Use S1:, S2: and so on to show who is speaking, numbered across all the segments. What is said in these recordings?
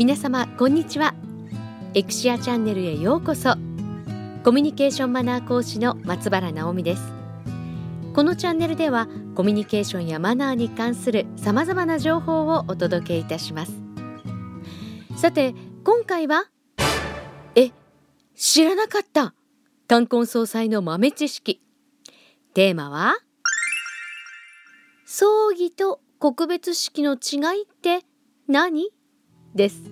S1: 皆様こんにちは。エクシアチャンネルへようこそ。コミュニケーションマナー講師の松原直美です。このチャンネルではコミュニケーションやマナーに関する様々な情報をお届けいたします。さて今回はえ知らなかった。冠婚葬祭の豆知識。テーマは葬儀と告別式の違いって何？です。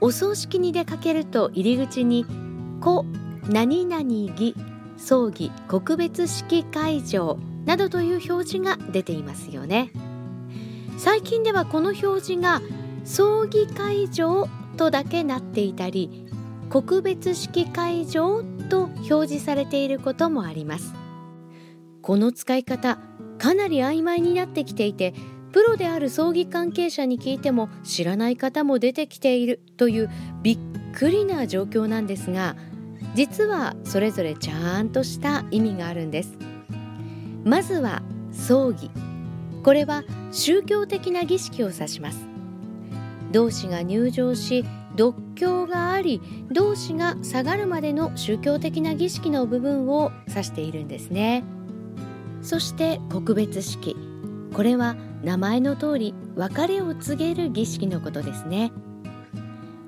S1: お葬式に出かけると入り口に「故何々儀葬儀告別式会場」などという表示が出ていますよね。最近ではこの表示が葬儀会場とだけなっていたり告別式会場と表示されていることもあります。この使い方かなり曖昧になってきていてプロである葬儀関係者に聞いても知らない方も出てきているというびっくりな状況なんですが実はそれぞれちゃんとした意味があるんです。まずは葬儀。これは宗教的な儀式を指します。同志が入場し独協があり同志が下がるまでの宗教的な儀式の部分を指しているんですね。そして告別式。これは名前の通り別れを告げる儀式のことですね。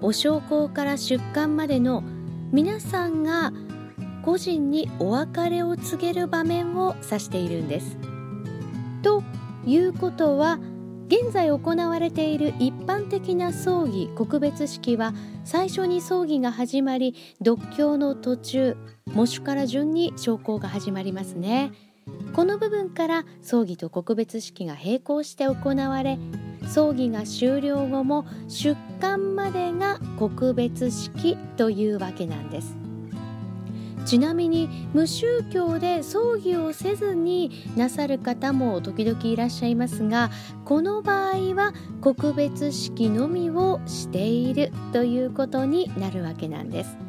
S1: お焼香から出棺までの皆さんが個人にお別れを告げる場面を指しているんです。ということは現在行われている一般的な葬儀告別式は最初に葬儀が始まり独協の途中喪主から順に昇降が始まりますね。この部分から葬儀と告別式が並行して行われ葬儀が終了後も出棺までが告別式というわけなんです。ちなみに無宗教で葬儀をせずになさる方も時々いらっしゃいますがこの場合は告別式のみをしているということになるわけなんです。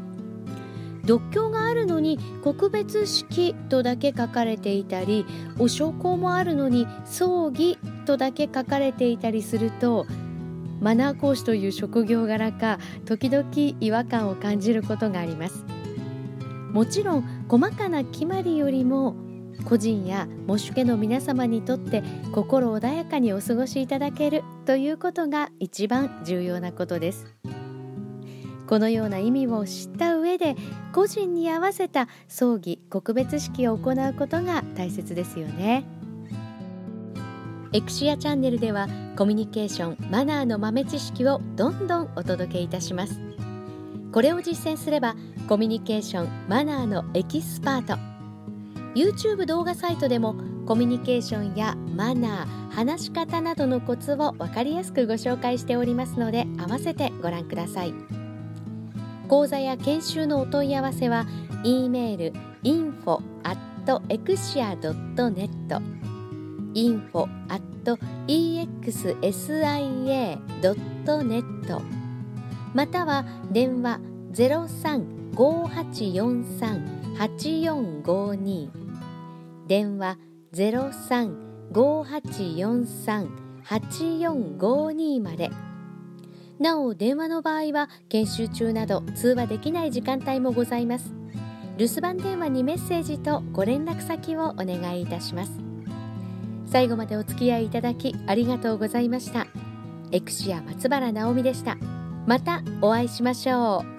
S1: 独協があるのに告別式とだけ書かれていたりお焼香もあるのに葬儀とだけ書かれていたりするとマナー講師という職業柄か時々違和感を感じることがありますもちろん細かな決まりよりも個人や喪主家の皆様にとって心穏やかにお過ごしいただけるということが一番重要なことです。このような意味を知った上で個人に合わせた葬儀告別式を行うことが大切ですよね。エクシアチャンネルではコミュニケーションマナーの豆知識をどんどんお届けいたします。これを実践すればコミュニケーションマナーのエキスパート。YouTube 動画サイトでもコミュニケーションやマナー話し方などのコツを分かりやすくご紹介しておりますので合わせてご覧ください。講座や研修のお問い合わせは e メール info at exia.net info at exsia.net または電話03-5843-8452電話03-5843-8452までなお電話の場合は研修中など通話できない時間帯もございます。留守番電話にメッセージとご連絡先をお願いいたします。最後までお付き合いいただきありがとうございました。エクシア松原直美でした。またお会いしましょう。